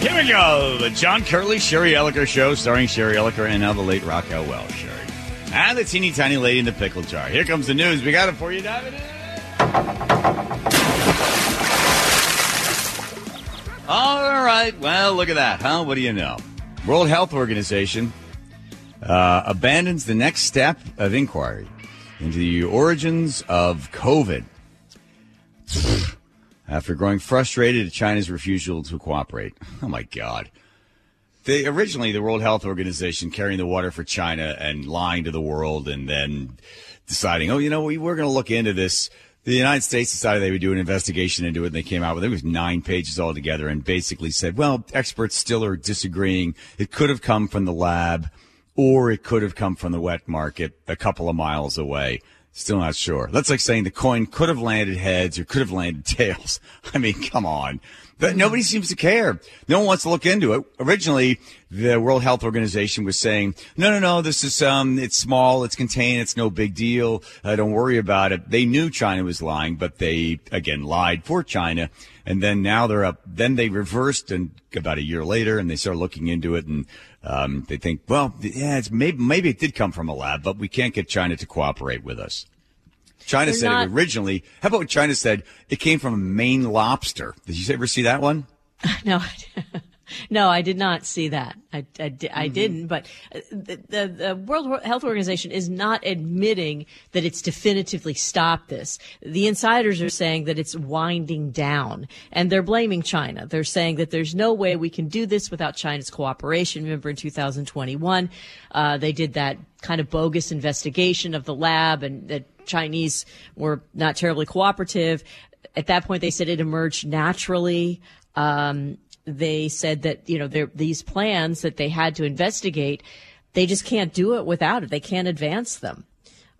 Here we go. The John Curley Sherry Elliker Show, starring Sherry Elliker and now the late Raquel Welch. Sherry. And the teeny tiny lady in the pickle jar. Here comes the news. We got it for you, David. All right. Well, look at that, huh? What do you know? World Health Organization uh, abandons the next step of inquiry into the origins of COVID after growing frustrated at China's refusal to cooperate. Oh my God. They originally the World Health Organization carrying the water for China and lying to the world and then deciding, oh, you know, we, we're going to look into this. The United States decided they would do an investigation into it and they came out with it was nine pages altogether and basically said, well, experts still are disagreeing. It could have come from the lab or it could have come from the wet market a couple of miles away. Still not sure. That's like saying the coin could have landed heads or could have landed tails. I mean, come on. But nobody seems to care. No one wants to look into it. Originally, the World Health Organization was saying, no, no, no, this is, um, it's small, it's contained, it's no big deal. Uh, don't worry about it. They knew China was lying, but they, again, lied for China. And then now they're up, then they reversed and about a year later and they start looking into it and, um, they think, well, yeah, it's maybe, maybe it did come from a lab, but we can't get China to cooperate with us. China They're said not- it originally. How about what China said? It came from a Maine lobster. Did you ever see that one? No. No, I did not see that. I, I, I mm-hmm. didn't. But uh, the, the, the, World Health Organization is not admitting that it's definitively stopped this. The insiders are saying that it's winding down, and they're blaming China. They're saying that there's no way we can do this without China's cooperation. Remember, in 2021, uh, they did that kind of bogus investigation of the lab, and that Chinese were not terribly cooperative. At that point, they said it emerged naturally. Um, they said that you know these plans that they had to investigate, they just can't do it without it. They can't advance them.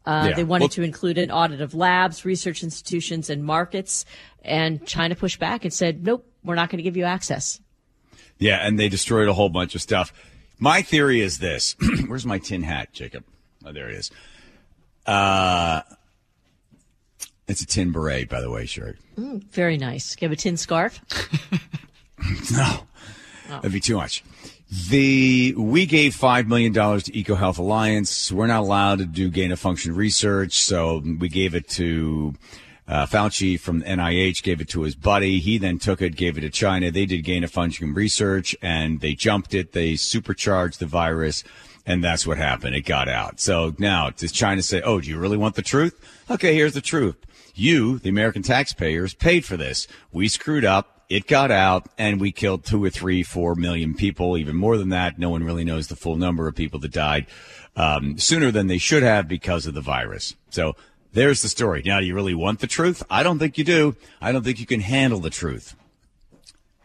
Uh, yeah. They wanted well, to include an audit of labs, research institutions, and markets, and China pushed back and said, "Nope, we're not going to give you access." Yeah, and they destroyed a whole bunch of stuff. My theory is this: Where's my tin hat, Jacob? Oh, there it is. Uh, it's a tin beret, by the way, shirt. Mm, very nice. You have a tin scarf? no, oh. that'd be too much. The we gave five million dollars to EcoHealth Alliance. We're not allowed to do gain of function research, so we gave it to uh, Fauci from NIH. Gave it to his buddy. He then took it, gave it to China. They did gain of function research, and they jumped it. They supercharged the virus, and that's what happened. It got out. So now does China say, "Oh, do you really want the truth?" Okay, here's the truth. You, the American taxpayers, paid for this. We screwed up it got out and we killed two or three, four million people, even more than that. No one really knows the full number of people that died um, sooner than they should have because of the virus. So there's the story. Now, do you really want the truth? I don't think you do. I don't think you can handle the truth.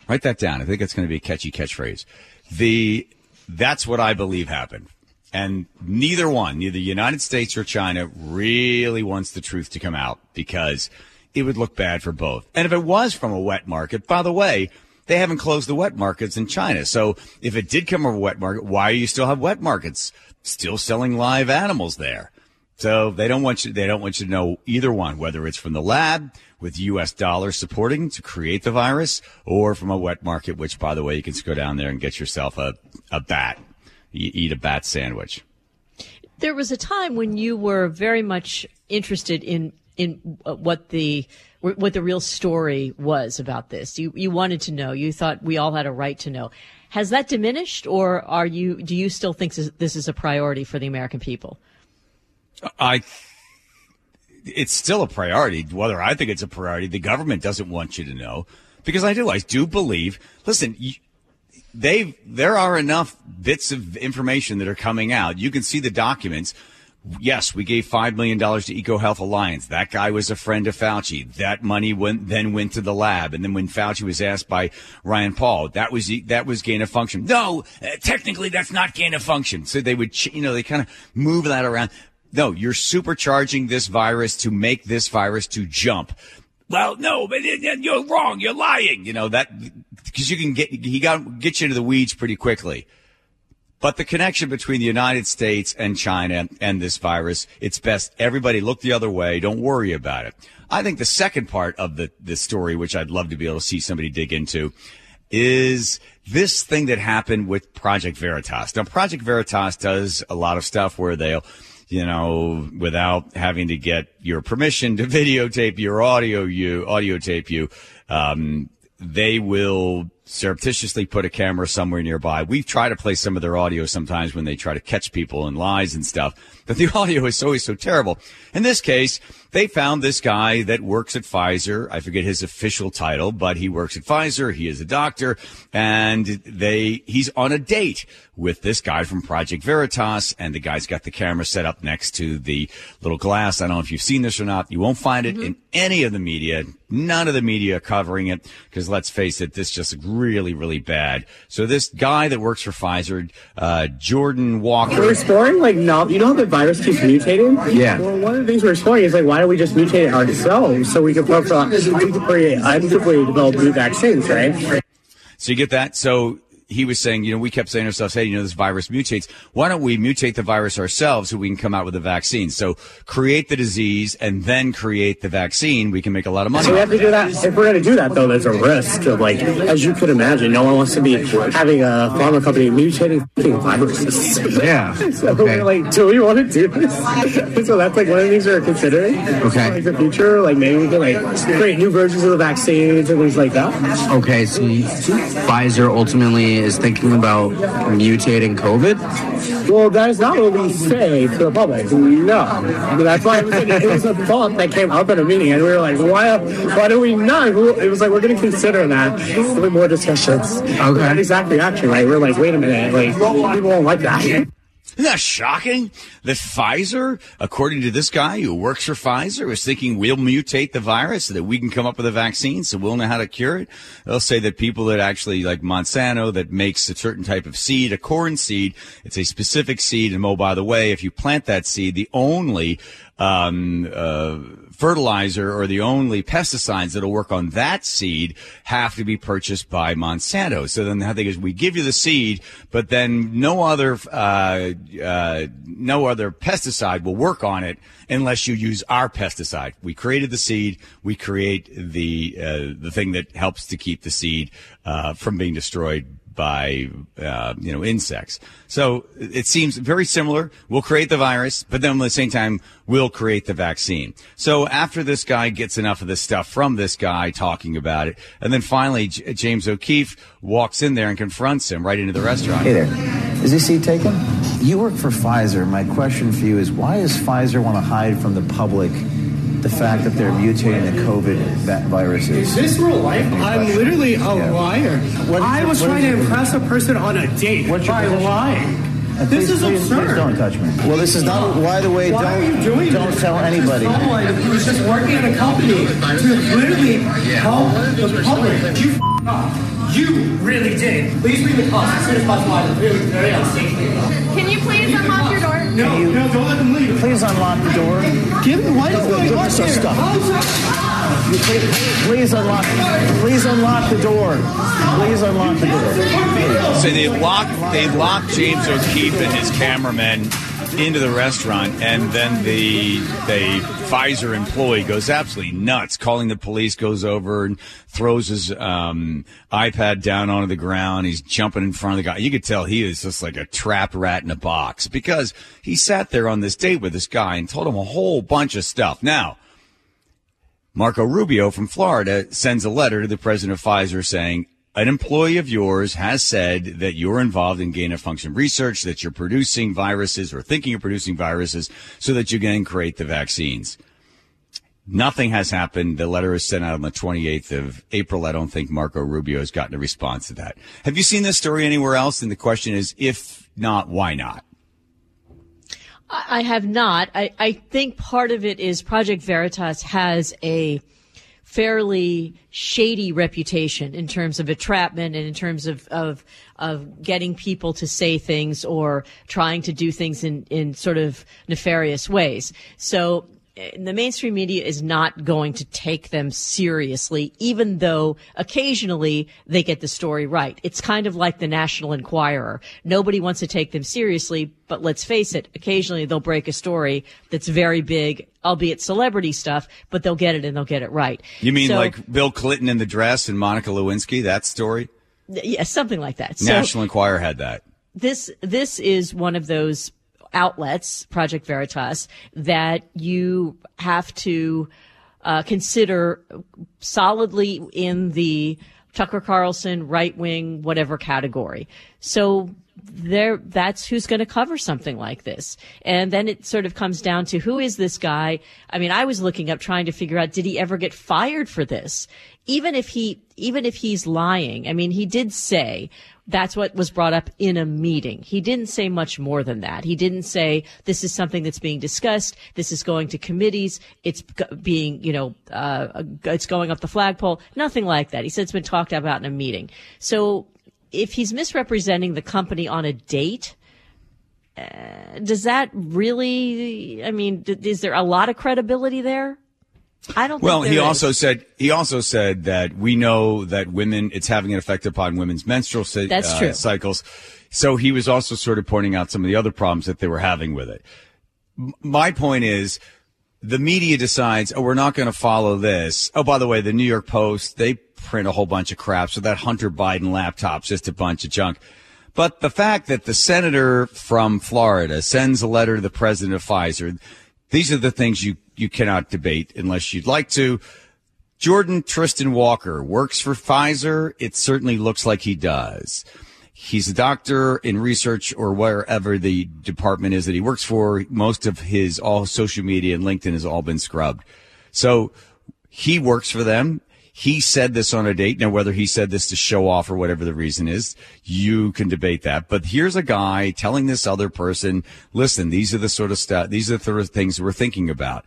Write that down. I think it's going to be a catchy catchphrase. The that's what I believe happened. And neither one, neither the United States or China really wants the truth to come out because it would look bad for both. And if it was from a wet market, by the way, they haven't closed the wet markets in China. So if it did come from a wet market, why do you still have wet markets? Still selling live animals there. So they don't want you, they don't want you to know either one, whether it's from the lab with US dollars supporting to create the virus or from a wet market, which by the way, you can go down there and get yourself a, a bat. You eat a bat sandwich. There was a time when you were very much interested in in uh, what the what the real story was about this. You you wanted to know. You thought we all had a right to know. Has that diminished, or are you? Do you still think this is a priority for the American people? I. It's still a priority. Whether I think it's a priority, the government doesn't want you to know, because I do. I do believe. Listen, they there are enough bits of information that are coming out. You can see the documents yes, we gave $5 million to EcoHealth Alliance. That guy was a friend of Fauci. That money went, then went to the lab. And then when Fauci was asked by Rand Paul, that was, that was gain of function. No, uh, technically that's not gain of function. So they would, you know, they kind of move that around. No, you're supercharging this virus to make this virus to jump. Well, no, but you're wrong. You're lying. You know, that, cause you can get, he got, get you into the weeds pretty quickly. But the connection between the United States and China and this virus, it's best everybody look the other way. Don't worry about it. I think the second part of the, the story, which I'd love to be able to see somebody dig into, is this thing that happened with Project Veritas. Now, Project Veritas does a lot of stuff where they'll, you know, without having to get your permission to videotape your audio, you audio tape you, um, they will surreptitiously put a camera somewhere nearby. We've tried to play some of their audio sometimes when they try to catch people in lies and stuff, but the audio is always so terrible. In this case, they found this guy that works at Pfizer. I forget his official title, but he works at Pfizer. He is a doctor and they, he's on a date with this guy from Project Veritas and the guy's got the camera set up next to the little glass. I don't know if you've seen this or not. You won't find it mm-hmm. in any of the media. None of the media covering it because let's face it, this just really, really bad. So this guy that works for Pfizer, uh, Jordan Walker. We're exploring like no, you know how the virus keeps mutating? Yeah. Well, one of the things we're exploring is like why don't we just mutate it ourselves so we can profile, we can create, develop new vaccines, right? So you get that. So he was saying, you know, we kept saying to ourselves, hey, you know, this virus mutates. Why don't we mutate the virus ourselves so we can come out with a vaccine? So create the disease and then create the vaccine. We can make a lot of money. So we have to do that. If we're going to do that, though, there's a risk of like, as you could imagine, no one wants to be having a pharma company mutating viruses. Yeah. so okay. we're like, do we want to do this? so that's like one of the things we're considering. Okay. Like the future, like maybe we can like create new versions of the vaccines and things like that. Okay. So Pfizer ultimately is thinking about mutating COVID? Well, that is not what we say to the public. No. That's why it was, a thought that came up at a meeting, and we were like, why, why do we not? It was like, we're going to consider that. There'll more discussions. Okay. That exact reaction, right? We're like, wait a minute. Like, people won't like that. Isn't that shocking that Pfizer, according to this guy who works for Pfizer, was thinking we'll mutate the virus so that we can come up with a vaccine so we'll know how to cure it? They'll say that people that actually like Monsanto that makes a certain type of seed, a corn seed, it's a specific seed. And oh, by the way, if you plant that seed, the only um, uh, fertilizer or the only pesticides that'll work on that seed have to be purchased by Monsanto. So then the thing is, we give you the seed, but then no other uh, uh, no other pesticide will work on it unless you use our pesticide. We created the seed. We create the uh, the thing that helps to keep the seed uh, from being destroyed by uh, you know insects. So it seems very similar. We'll create the virus, but then at the same time we'll create the vaccine. So after this guy gets enough of this stuff from this guy talking about it, and then finally J- James O'Keefe walks in there and confronts him right into the restaurant. Hey there, is this seat taken? You work for Pfizer. My question for you is, why does Pfizer want to hide from the public? the fact that they're mutating the COVID viruses. Is this real life? I'm literally a yeah. liar. What, I was trying to impress a person on a date What's by lying. And this is please, absurd. Please don't touch me. Well, this is not. Why the way? Why don't, are you doing Don't this? tell anybody. Someone who was just working at a company to literally help the public. You f- up. You really did. Please bring the cops as soon as possible. It's really very unsafe. Can you please unlock your door? No, you, no, don't let them leave. Please unlock the door. Give me what is going on here? Stuff. Oh, please, please unlock. Please unlock the door. Please unlock the door. So they locked. They locked James O'Keefe and his cameramen into the restaurant, and then the the Pfizer employee goes absolutely nuts, calling the police, goes over and throws his um, iPad down onto the ground. He's jumping in front of the guy. You could tell he is just like a trapped rat in a box because he sat there on this date with this guy and told him a whole bunch of stuff. Now. Marco Rubio from Florida sends a letter to the president of Pfizer saying, an employee of yours has said that you're involved in gain of function research, that you're producing viruses or thinking of producing viruses so that you can create the vaccines. Nothing has happened. The letter is sent out on the 28th of April. I don't think Marco Rubio has gotten a response to that. Have you seen this story anywhere else? And the question is, if not, why not? I have not. I, I think part of it is Project Veritas has a fairly shady reputation in terms of entrapment and in terms of, of, of getting people to say things or trying to do things in, in sort of nefarious ways. So Uh, the mainstream media is not going to take them seriously, even though occasionally they get the story right. It's kind of like the National Enquirer. Nobody wants to take them seriously, but let's face it, occasionally they'll break a story that's very big, albeit celebrity stuff, but they'll get it and they'll get it right. You mean so, like Bill Clinton in the dress and Monica Lewinsky, that story? Yeah, something like that. National Enquirer had that. This this is one of those outlets, Project Veritas, that you have to uh, consider solidly in the Tucker Carlson right wing whatever category. So there that's who's going to cover something like this. And then it sort of comes down to who is this guy? I mean, I was looking up trying to figure out did he ever get fired for this? Even if he even if he's lying. I mean, he did say that's what was brought up in a meeting. He didn't say much more than that. He didn't say this is something that's being discussed. This is going to committees. It's being, you know, uh, it's going up the flagpole. Nothing like that. He said it's been talked about in a meeting. So if he's misrepresenting the company on a date, uh, does that really? I mean, is there a lot of credibility there? I don't. Well, he is. also said he also said that we know that women it's having an effect upon women's menstrual That's uh, true. cycles. So he was also sort of pointing out some of the other problems that they were having with it. M- my point is, the media decides, oh, we're not going to follow this. Oh, by the way, the New York Post they print a whole bunch of crap. So that Hunter Biden laptop's just a bunch of junk. But the fact that the senator from Florida sends a letter to the president of Pfizer, these are the things you you cannot debate unless you'd like to. Jordan Tristan Walker works for Pfizer. It certainly looks like he does. He's a doctor in research or wherever the department is that he works for. Most of his all social media and LinkedIn has all been scrubbed. So he works for them. He said this on a date. Now, whether he said this to show off or whatever the reason is, you can debate that. But here's a guy telling this other person, listen, these are the sort of stuff, these are the things we're thinking about.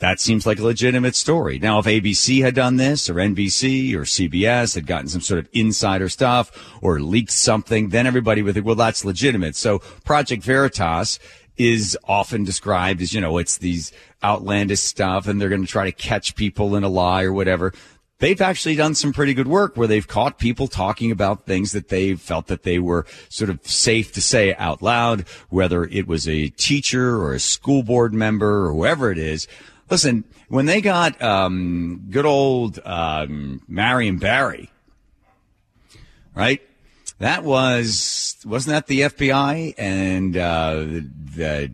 That seems like a legitimate story. Now, if ABC had done this or NBC or CBS had gotten some sort of insider stuff or leaked something, then everybody would think, well, that's legitimate. So Project Veritas is often described as, you know, it's these outlandish stuff and they're going to try to catch people in a lie or whatever. They've actually done some pretty good work where they've caught people talking about things that they felt that they were sort of safe to say out loud, whether it was a teacher or a school board member or whoever it is. Listen, when they got um, good old um, Marion Barry, right? That was wasn't that the FBI and uh, the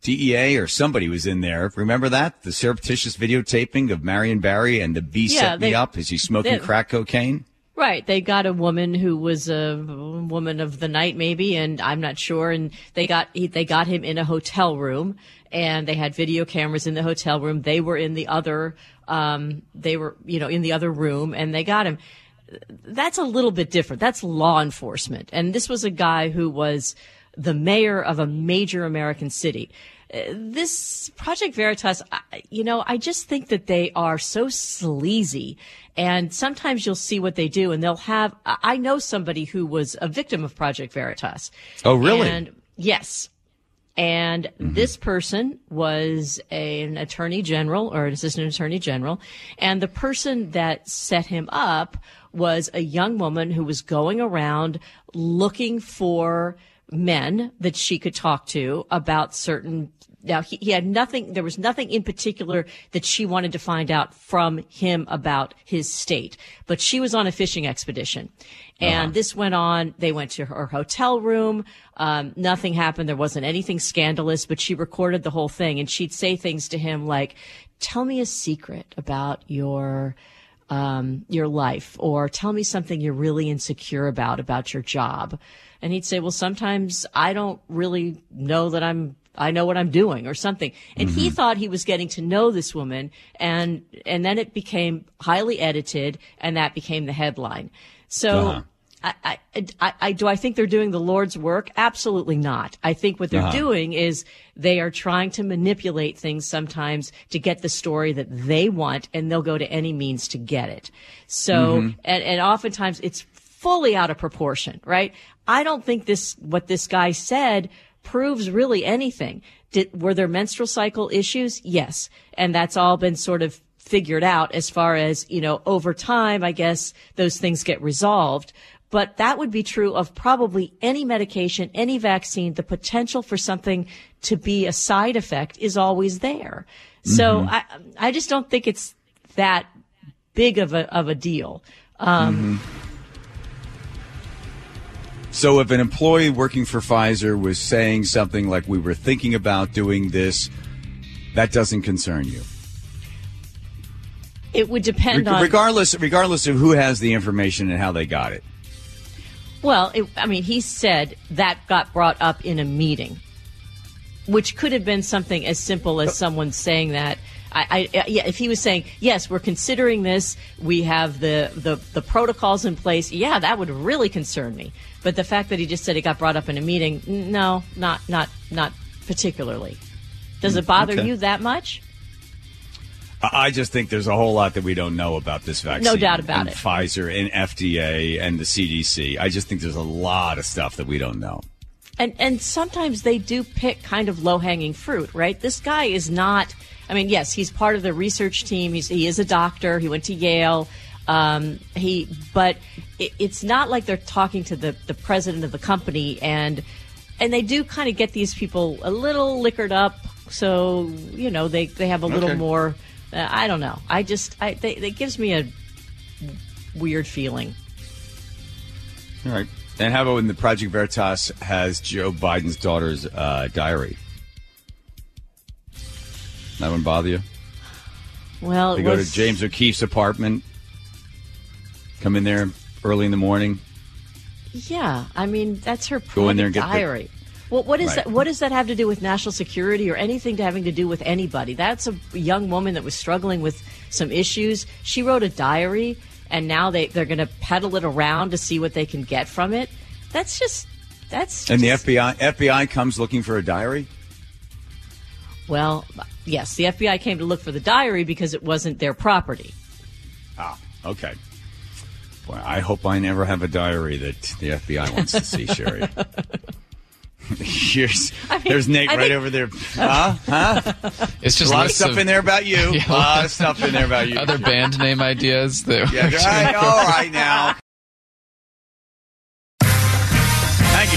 DEA or somebody was in there. Remember that the surreptitious videotaping of Marion Barry and the B Yeah, set me up as he's smoking they- crack cocaine. Right. They got a woman who was a woman of the night, maybe, and I'm not sure. And they got he, they got him in a hotel room, and they had video cameras in the hotel room. They were in the other, um, they were you know in the other room, and they got him. That's a little bit different. That's law enforcement, and this was a guy who was the mayor of a major American city. This Project Veritas, you know, I just think that they are so sleazy. And sometimes you'll see what they do and they'll have, I know somebody who was a victim of Project Veritas. Oh, really? And yes. And mm-hmm. this person was a- an attorney general or an assistant attorney general. And the person that set him up was a young woman who was going around looking for men that she could talk to about certain now he, he had nothing there was nothing in particular that she wanted to find out from him about his state but she was on a fishing expedition. And this went on they went to her hotel room um, nothing happened there wasn't anything scandalous but she recorded the whole thing and she'd say things to him like tell me a secret about your um, your life or tell me something you're really insecure about about your job and he'd say well sometimes i don't really know that i'm i know what i'm doing or something and he thought he was getting to know this woman and and then it became highly edited and that became the headline so Uh-huh. I, I, I, I, do I think they're doing the Lord's work? Absolutely not. I think what they're Uh-huh. doing is they are trying to manipulate things sometimes to get the story that they want, and they'll go to any means to get it. So, Mm-hmm. and, and oftentimes it's fully out of proportion, right? I don't think this, what this guy said proves really anything. Did, were there menstrual cycle issues? Yes. And that's all been sort of figured out as far as, you know, over time, I guess those things get resolved. But that would be true of probably any medication, any vaccine. The potential for something to be a side effect is always there. So I, I just don't think it's that big of a, of a deal. Um, So if an employee working for Pfizer was saying something like we were thinking about doing this, that doesn't concern you. It would depend Re- on regardless regardless of who has the information and how they got it. Well, it, I mean, he said that got brought up in a meeting, which could have been something as simple as uh, someone saying that. I, I, yeah, if he was saying, yes, we're considering this, we have the, the, the protocols in place, yeah, that would really concern me. But the fact that he just said it got brought up in a meeting, no, not, not, not particularly. Does mm, it bother okay. you that much? I I just think there's a whole lot that we don't know about this vaccine. No doubt about and it. Pfizer and FDA and the CDC. I just think there's a lot of stuff that we don't know. And and sometimes they do pick kind of low hanging fruit, right? This guy is not. I mean, yes, he's part of the research team. He's he is a doctor. He went to Yale. Um, he, but it, it's not like they're talking to the the president of the company, and and they do kind of get these people a little liquored up, so you know they they have a little more. Uh, I don't know. I just I they, it gives me a weird feeling. All right. And how about when the Project Veritas has Joe Biden's daughter's uh, diary? That wouldn't bother you? Well, They go was- to James O'Keefe's apartment, come in there early in the morning. Yeah, I mean that's her Go in there and get the- diary. Well, what is Right. that? What does that have to do with national security or anything to having to do with anybody? That's a young woman that was struggling with some issues. She wrote a diary, and now they they're going to peddle it around to see what they can get from it. That's just that's And the FBI FBI comes looking for a diary? Well, yes, the FBI came to look for the diary because it wasn't their property. Ah, okay. Boy, I hope I never have a diary that the FBI wants to see, Sherry. Here's, I mean, there's Nate I right think- over there. Huh? Huh? It's A just lot of lists stuff in there about you. Yeah. A lot of stuff in there about you. Other band name ideas that Yeah, right, all right now.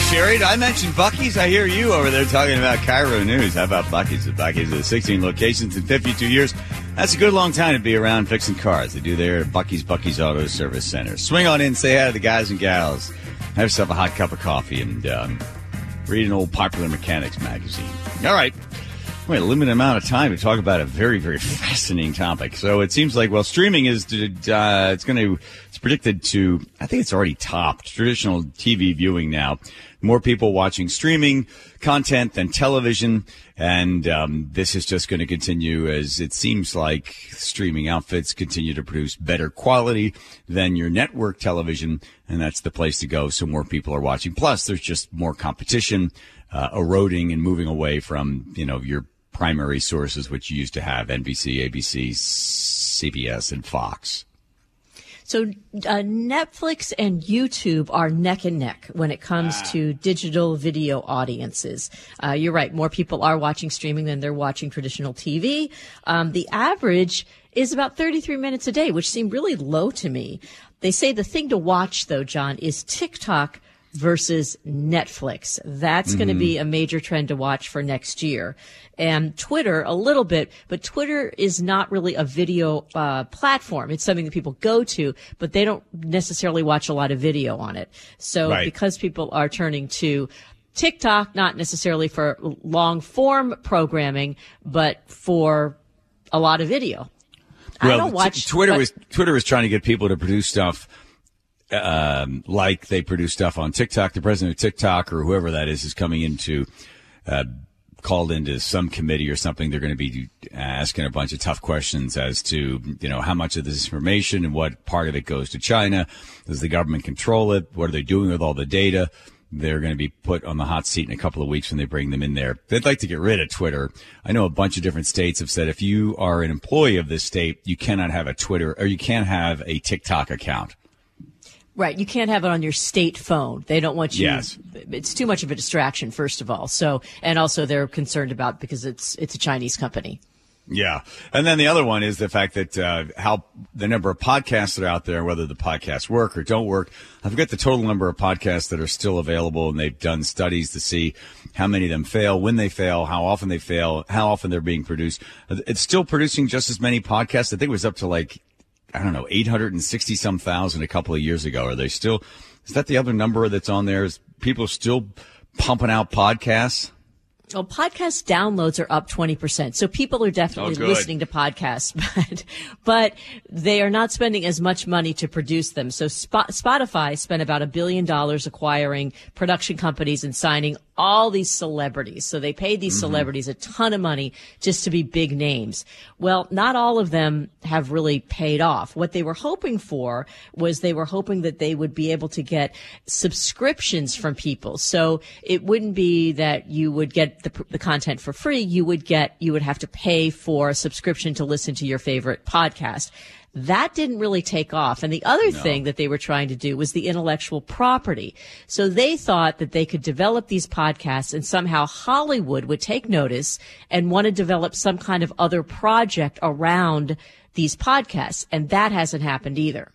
Sherry. Did I mention Bucky's? I hear you over there talking about KIRO News. How about Bucky's? Bucky's at 16 locations in 52 years. That's a good long time to be around fixing cars. They do their Bucky's Bucky's Auto Service Center. Swing on in, say hi to the guys and gals. Have yourself a hot cup of coffee and um, read an old Popular Mechanics magazine. All right. We have a limited amount of time to talk about a very, very fascinating topic. So it seems like, well, streaming is, uh, it's going to, it's predicted to, I think it's already topped traditional TV viewing now. More people watching streaming content than television. And, um, this is just going to continue as it seems like streaming outfits continue to produce better quality than your network television. And that's the place to go. So more people are watching. Plus there's just more competition, uh, eroding and moving away from, you know, your primary sources, which you used to have NBC, ABC, CBS, and Fox. So uh, Netflix and YouTube are neck and neck when it comes Ah. to digital video audiences. Uh, you're right; more people are watching streaming than they're watching traditional TV. Um, the average is about 33 minutes a day, which seemed really low to me. They say the thing to watch, though, John, is TikTok versus Netflix. That's going to be a major trend to watch for next year. And Twitter a little bit, but Twitter is not really a video uh, platform. It's something that people go to, but they don't necessarily watch a lot of video on it. So Right. because people are turning to TikTok, not necessarily for long form programming, but for a lot of video. I don't t- watch Twitter but- was Twitter was trying to get people to produce stuff um, like they produce stuff on TikTok. The president of TikTok or whoever that is is coming into uh, called into some committee or something. They're going to be asking a bunch of tough questions as to you know how much of this information and what part of it goes to China. Does the government control it? What are they doing with all the data? They're going to be put on the hot seat in a couple of weeks when they bring them in there. They'd like to get rid of Twitter. I know a bunch of different states have said if you are an employee of this state, you cannot have a Twitter or you can't have a TikTok account. Right. You can't have it on your state phone. They don't want you. Yes. It's too much of a distraction, first of all. So, and also they're concerned about because it's, it's a Chinese company. Yeah. And then the other one is the fact that uh, how the number of podcasts that are out there, whether the podcasts work or don't work. I forget the total number of podcasts that are still available, and they've done studies to see how many of them fail, when they fail, how often they fail, how often they're being produced. It's still producing just as many podcasts. I think it was up to like, I don't know, 860 some thousand a couple of years ago. Are they still Is that the other number that's on there? Is people still pumping out podcasts? Well, podcast downloads are up 20%. So people are definitely Oh, listening to podcasts, but, but they are not spending as much money to produce them. So Sp- Spotify spent about a billion dollars acquiring production companies and signing all these celebrities. So they paid these mm-hmm. celebrities a ton of money just to be big names. Well, not all of them have really paid off. What they were hoping for was they were hoping that they would be able to get subscriptions from people. So it wouldn't be that you would get the, the content for free. You would get, you would have to pay for a subscription to listen to your favorite podcast. That didn't really take off. And the other thing that they were trying to do was the intellectual property. So they thought that they could develop these podcasts and somehow Hollywood would take notice and want to develop some kind of other project around these podcasts. And that hasn't happened either.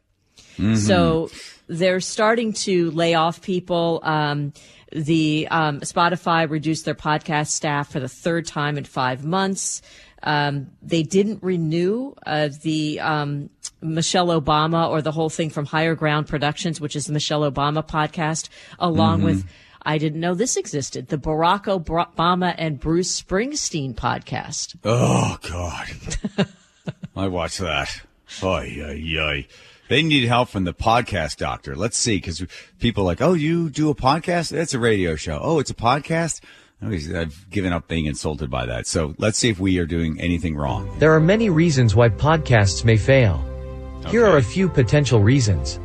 So they're starting to lay off people. Um, the um, Spotify reduced their podcast staff for the third time in five months. Um, they didn't renew uh, the um, Michelle Obama or the whole thing from Higher Ground Productions, which is the Michelle Obama podcast, along with. I didn't know this existed. The Barack Obama and Bruce Springsteen podcast. Oh God, I watched that. Oy, oy, oy. They need help from the podcast doctor. Let's see, because people are like, oh, you do a podcast? That's a radio show. Oh, it's a podcast. I've given up being insulted by that. So let's see if we are doing anything wrong. There are many reasons why podcasts may fail. Here are a few potential reasons.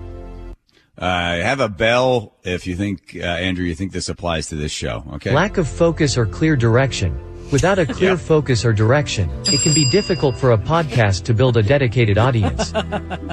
Uh, have a bell if you think, uh, Andrew, you think this applies to this show. Okay. Lack of focus or clear direction. Without a clear Yeah. focus or direction, it can be difficult for a podcast to build a dedicated audience.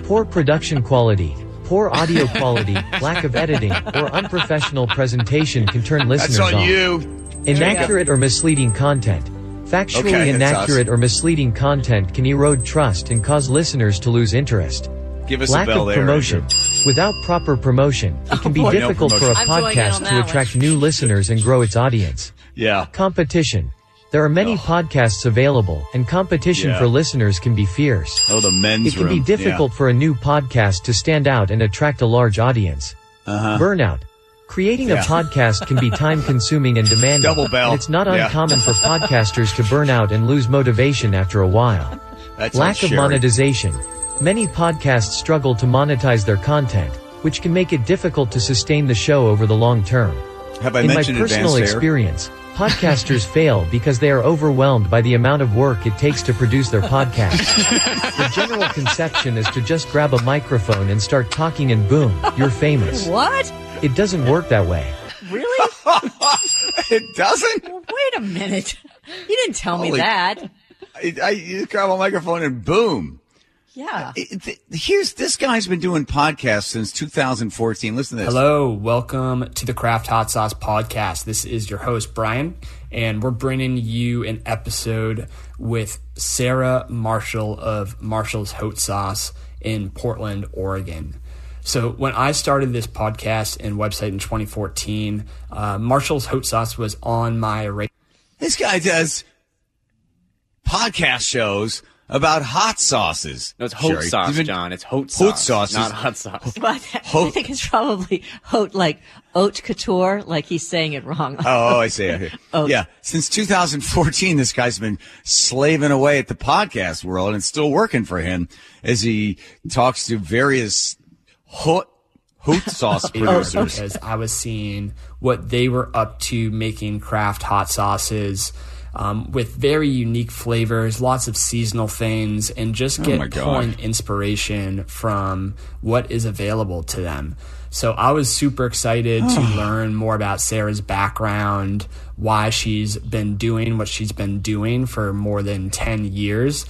Poor production quality, poor audio quality, lack of editing, or unprofessional presentation can turn listeners That's on off. you. Inaccurate or misleading content. Factually Okay, inaccurate or misleading content can erode trust and cause listeners to lose interest. Give us Lack a bell of promotion. Andrew. Without proper promotion, it can be boy, no difficult for a promotion. I'm going in on podcast that to one. attract new listeners and grow its audience. Yeah. Competition. There are many podcasts available, and competition Yeah. for listeners can be fierce. Oh, the men's It can be room. difficult for a new podcast to stand out and attract a large audience. Uh -huh. Burnout. Creating a Uh-huh. Podcast can be time consuming and demanding. Double bell. and it's not Yeah. uncommon for podcasters to burn out and lose motivation after a while. That's Lack of Sherry. monetization. Many podcasts struggle to monetize their content, which can make it difficult to sustain the show over the long term. Have I In my personal advanced air? experience, podcasters fail because they are overwhelmed by the amount of work it takes to produce their podcast. the general conception is to just grab a microphone and start talking and boom, you're famous. What? It doesn't work that way. Really? It doesn't. Wait a minute. You didn't tell me that. I, I you just grab a microphone and boom. Yeah. It- th- here's this guy's been doing podcasts since 2014. Listen to this. Hello, welcome to the Craft Hot Sauce Podcast. This is your host, Brian, and we're bringing you an episode with Sarah Marshall of Marshall's Hot Sauce in Portland, Oregon. So, when I started this podcast and website in 2014, uh, Marshall's Hot Sauce was on my radar. This guy does podcast shows about hot sauces. No, it's hot Sherry. sauce, You've been- John. It's hot sauce. Hot sauce, sauce is- not hot sauce. But I think it's probably haute, like haute couture, like he's saying it wrong. Oh, I see. Okay. Oh. Yeah. Since 2014, this guy's been slaving away at the podcast world and it's still working for him as he talks to various hot, hot sauce producers. because I was seeing what they were up to making craft hot sauces um, with very unique flavors, lots of seasonal things, and just Oh get God. pulling inspiration from what is available to them. So I was super excited to learn more about Sarah's background, why she's been doing what she's been doing for more than 10 years.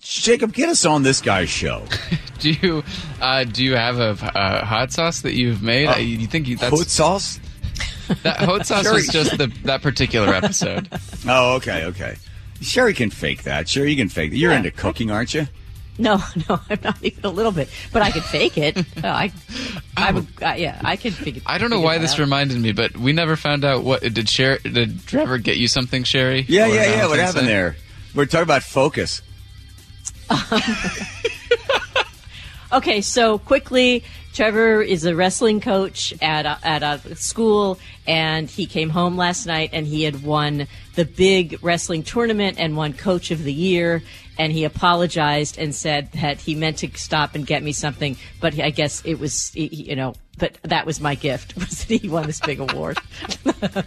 Jacob, get us on this guy's show. Do you uh, do you have a, a hot sauce that you've made? I you think you, that's Hot sauce? that hot sauce Sherry. was just the that particular episode? Oh, okay, okay. Sherry can fake that. Sure, you can fake that. You're Yeah. into cooking, aren't you? No, no, I'm not even a little bit, but I could fake it. No, I, I would, uh, yeah, I could figure. I don't know why this out. reminded me, but we never found out what did Sher did Trevor get you something, Sherry? Yeah, yeah, yeah. What happened there? We're talking about focus. Okay, so quickly, Trevor is a wrestling coach at a, at a school, and he came home last night and he had won the big wrestling tournament and won Coach of the Year. And he apologized and said that he meant to stop and get me something, but I guess it was, you know, but that was my gift was that he won this big award. Did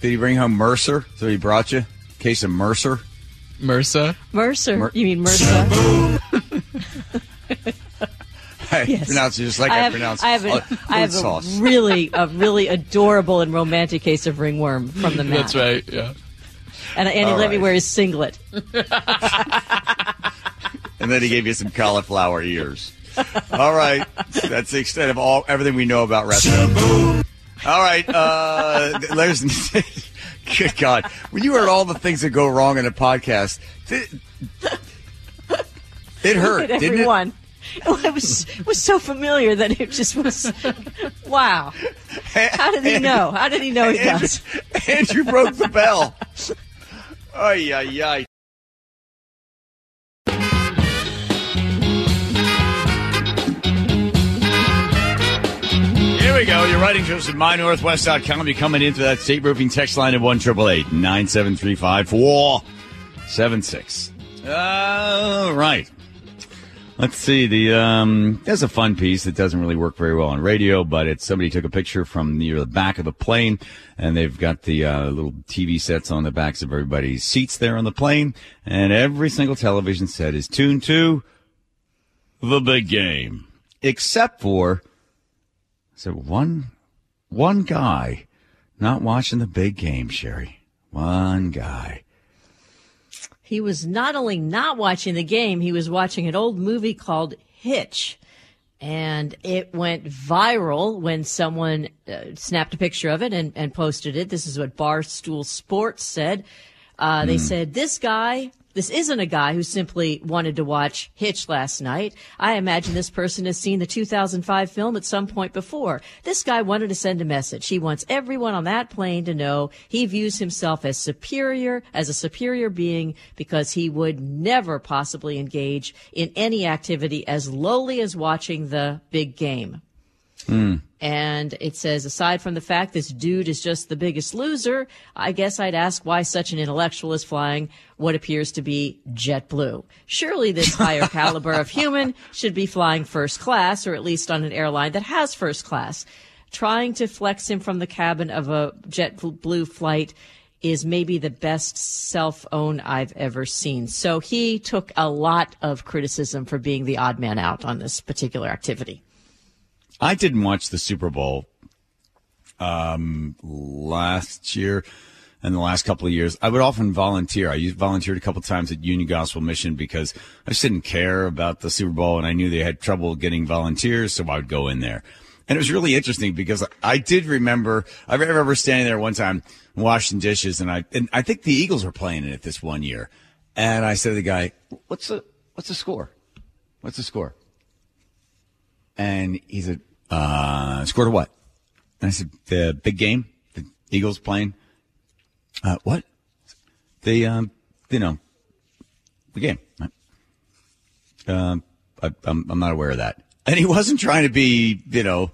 he bring home Mercer? So he brought you case of Mercer? MRSA? Mercer, Mer- you mean Mercer? I Yes. pronounce it just like I I, have, pronounce I have, a, I have sauce. a really, a really adorable and romantic case of ringworm from the mat. That's right. Yeah. And, and he All let me wear his singlet. and then he gave you some cauliflower ears. All right, that's the extent of all everything we know about wrestling. All right, uh, there's good God. When you heard all the things that go wrong in a podcast, it, it hurt, didn't everyone. It was it was so familiar that it just was wow. How did he know? How did he know he it? Andrew, does? Andrew broke the bell. Ay, ay, ay. We go. You're writing to us at mynorthwest.com. You're coming into that state roofing text line at 1 9735 476. All right. Let's see. The um, there's a fun piece that doesn't really work very well on radio, but it's somebody took a picture from near the back of the plane, and they've got the uh, little TV sets on the backs of everybody's seats there on the plane, and every single television set is tuned to the big game, except for so one one guy not watching the big game, Sherry. One guy. He was not only not watching the game, he was watching an old movie called Hitch. And it went viral when someone uh, snapped a picture of it and, and posted it. This is what Barstool Sports said. Uh, They said, this guy, this isn't a guy who simply wanted to watch Hitch last night. I imagine this person has seen the 2005 film at some point before. This guy wanted to send a message. He wants everyone on that plane to know he views himself as superior, as a superior being, because he would never possibly engage in any activity as lowly as watching the big game. Mm. And it says, aside from the fact this dude is just the biggest loser, I guess I'd ask why such an intellectual is flying what appears to be JetBlue. Surely this higher caliber of human should be flying first class, or at least on an airline that has first class. Trying to flex him from the cabin of a JetBlue flight is maybe the best self own I've ever seen. So he took a lot of criticism for being the odd man out on this particular activity. I didn't watch the Super Bowl um, last year and the last couple of years. I would often volunteer. I volunteered a couple times at Union Gospel Mission because I just didn't care about the Super Bowl and I knew they had trouble getting volunteers, so I would go in there. And it was really interesting because I did remember, I remember standing there one time washing dishes and I, and I think the Eagles were playing in it this one year. And I said to the guy, what's the, what's the score? What's the score? And he said, uh, score to what? And I said, the big game, the Eagles playing. Uh, what? The, um, you know, the game. Um, I, I'm, I'm not aware of that. And he wasn't trying to be, you know,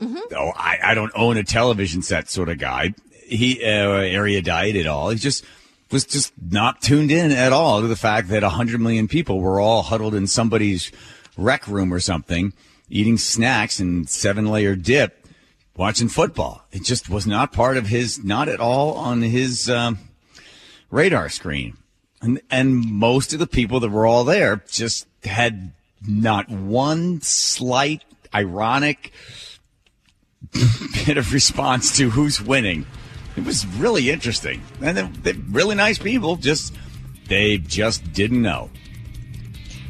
oh, I, I don't own a television set sort of guy. He, uh, area diet at all. He just was just not tuned in at all to the fact that hundred million people were all huddled in somebody's rec room or something, eating snacks and seven layer dip, watching football. It just was not part of his, not at all on his, um, radar screen. And, and most of the people that were all there just had not one slight ironic bit of response to who's winning. It was really interesting. And they're, they're really nice people, just, they just didn't know.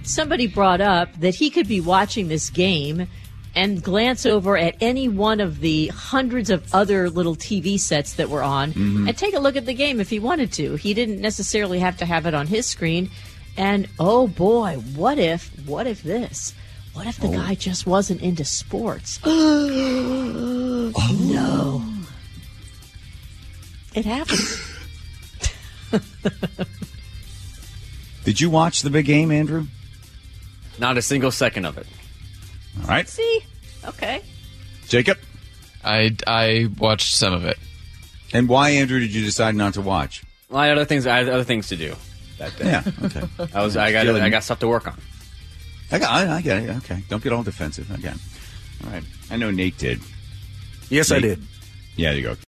Somebody brought up that he could be watching this game and glance over at any one of the hundreds of other little TV sets that were on mm-hmm. and take a look at the game if he wanted to. He didn't necessarily have to have it on his screen. And oh boy, what if, what if this? What if the oh. guy just wasn't into sports? No. It happens. Did you watch the big game, Andrew? Not a single second of it. All right, See? Okay. Jacob. I I watched some of it. And why, Andrew, did you decide not to watch? Well, I had other things. I had other things to do that day. Yeah, okay. I was. I got. Feeling- I got stuff to work on. I got, I, I get it. Okay, don't get all defensive. Again, all right. I know Nate did. Yes, I Nate- did. Yeah, there you go.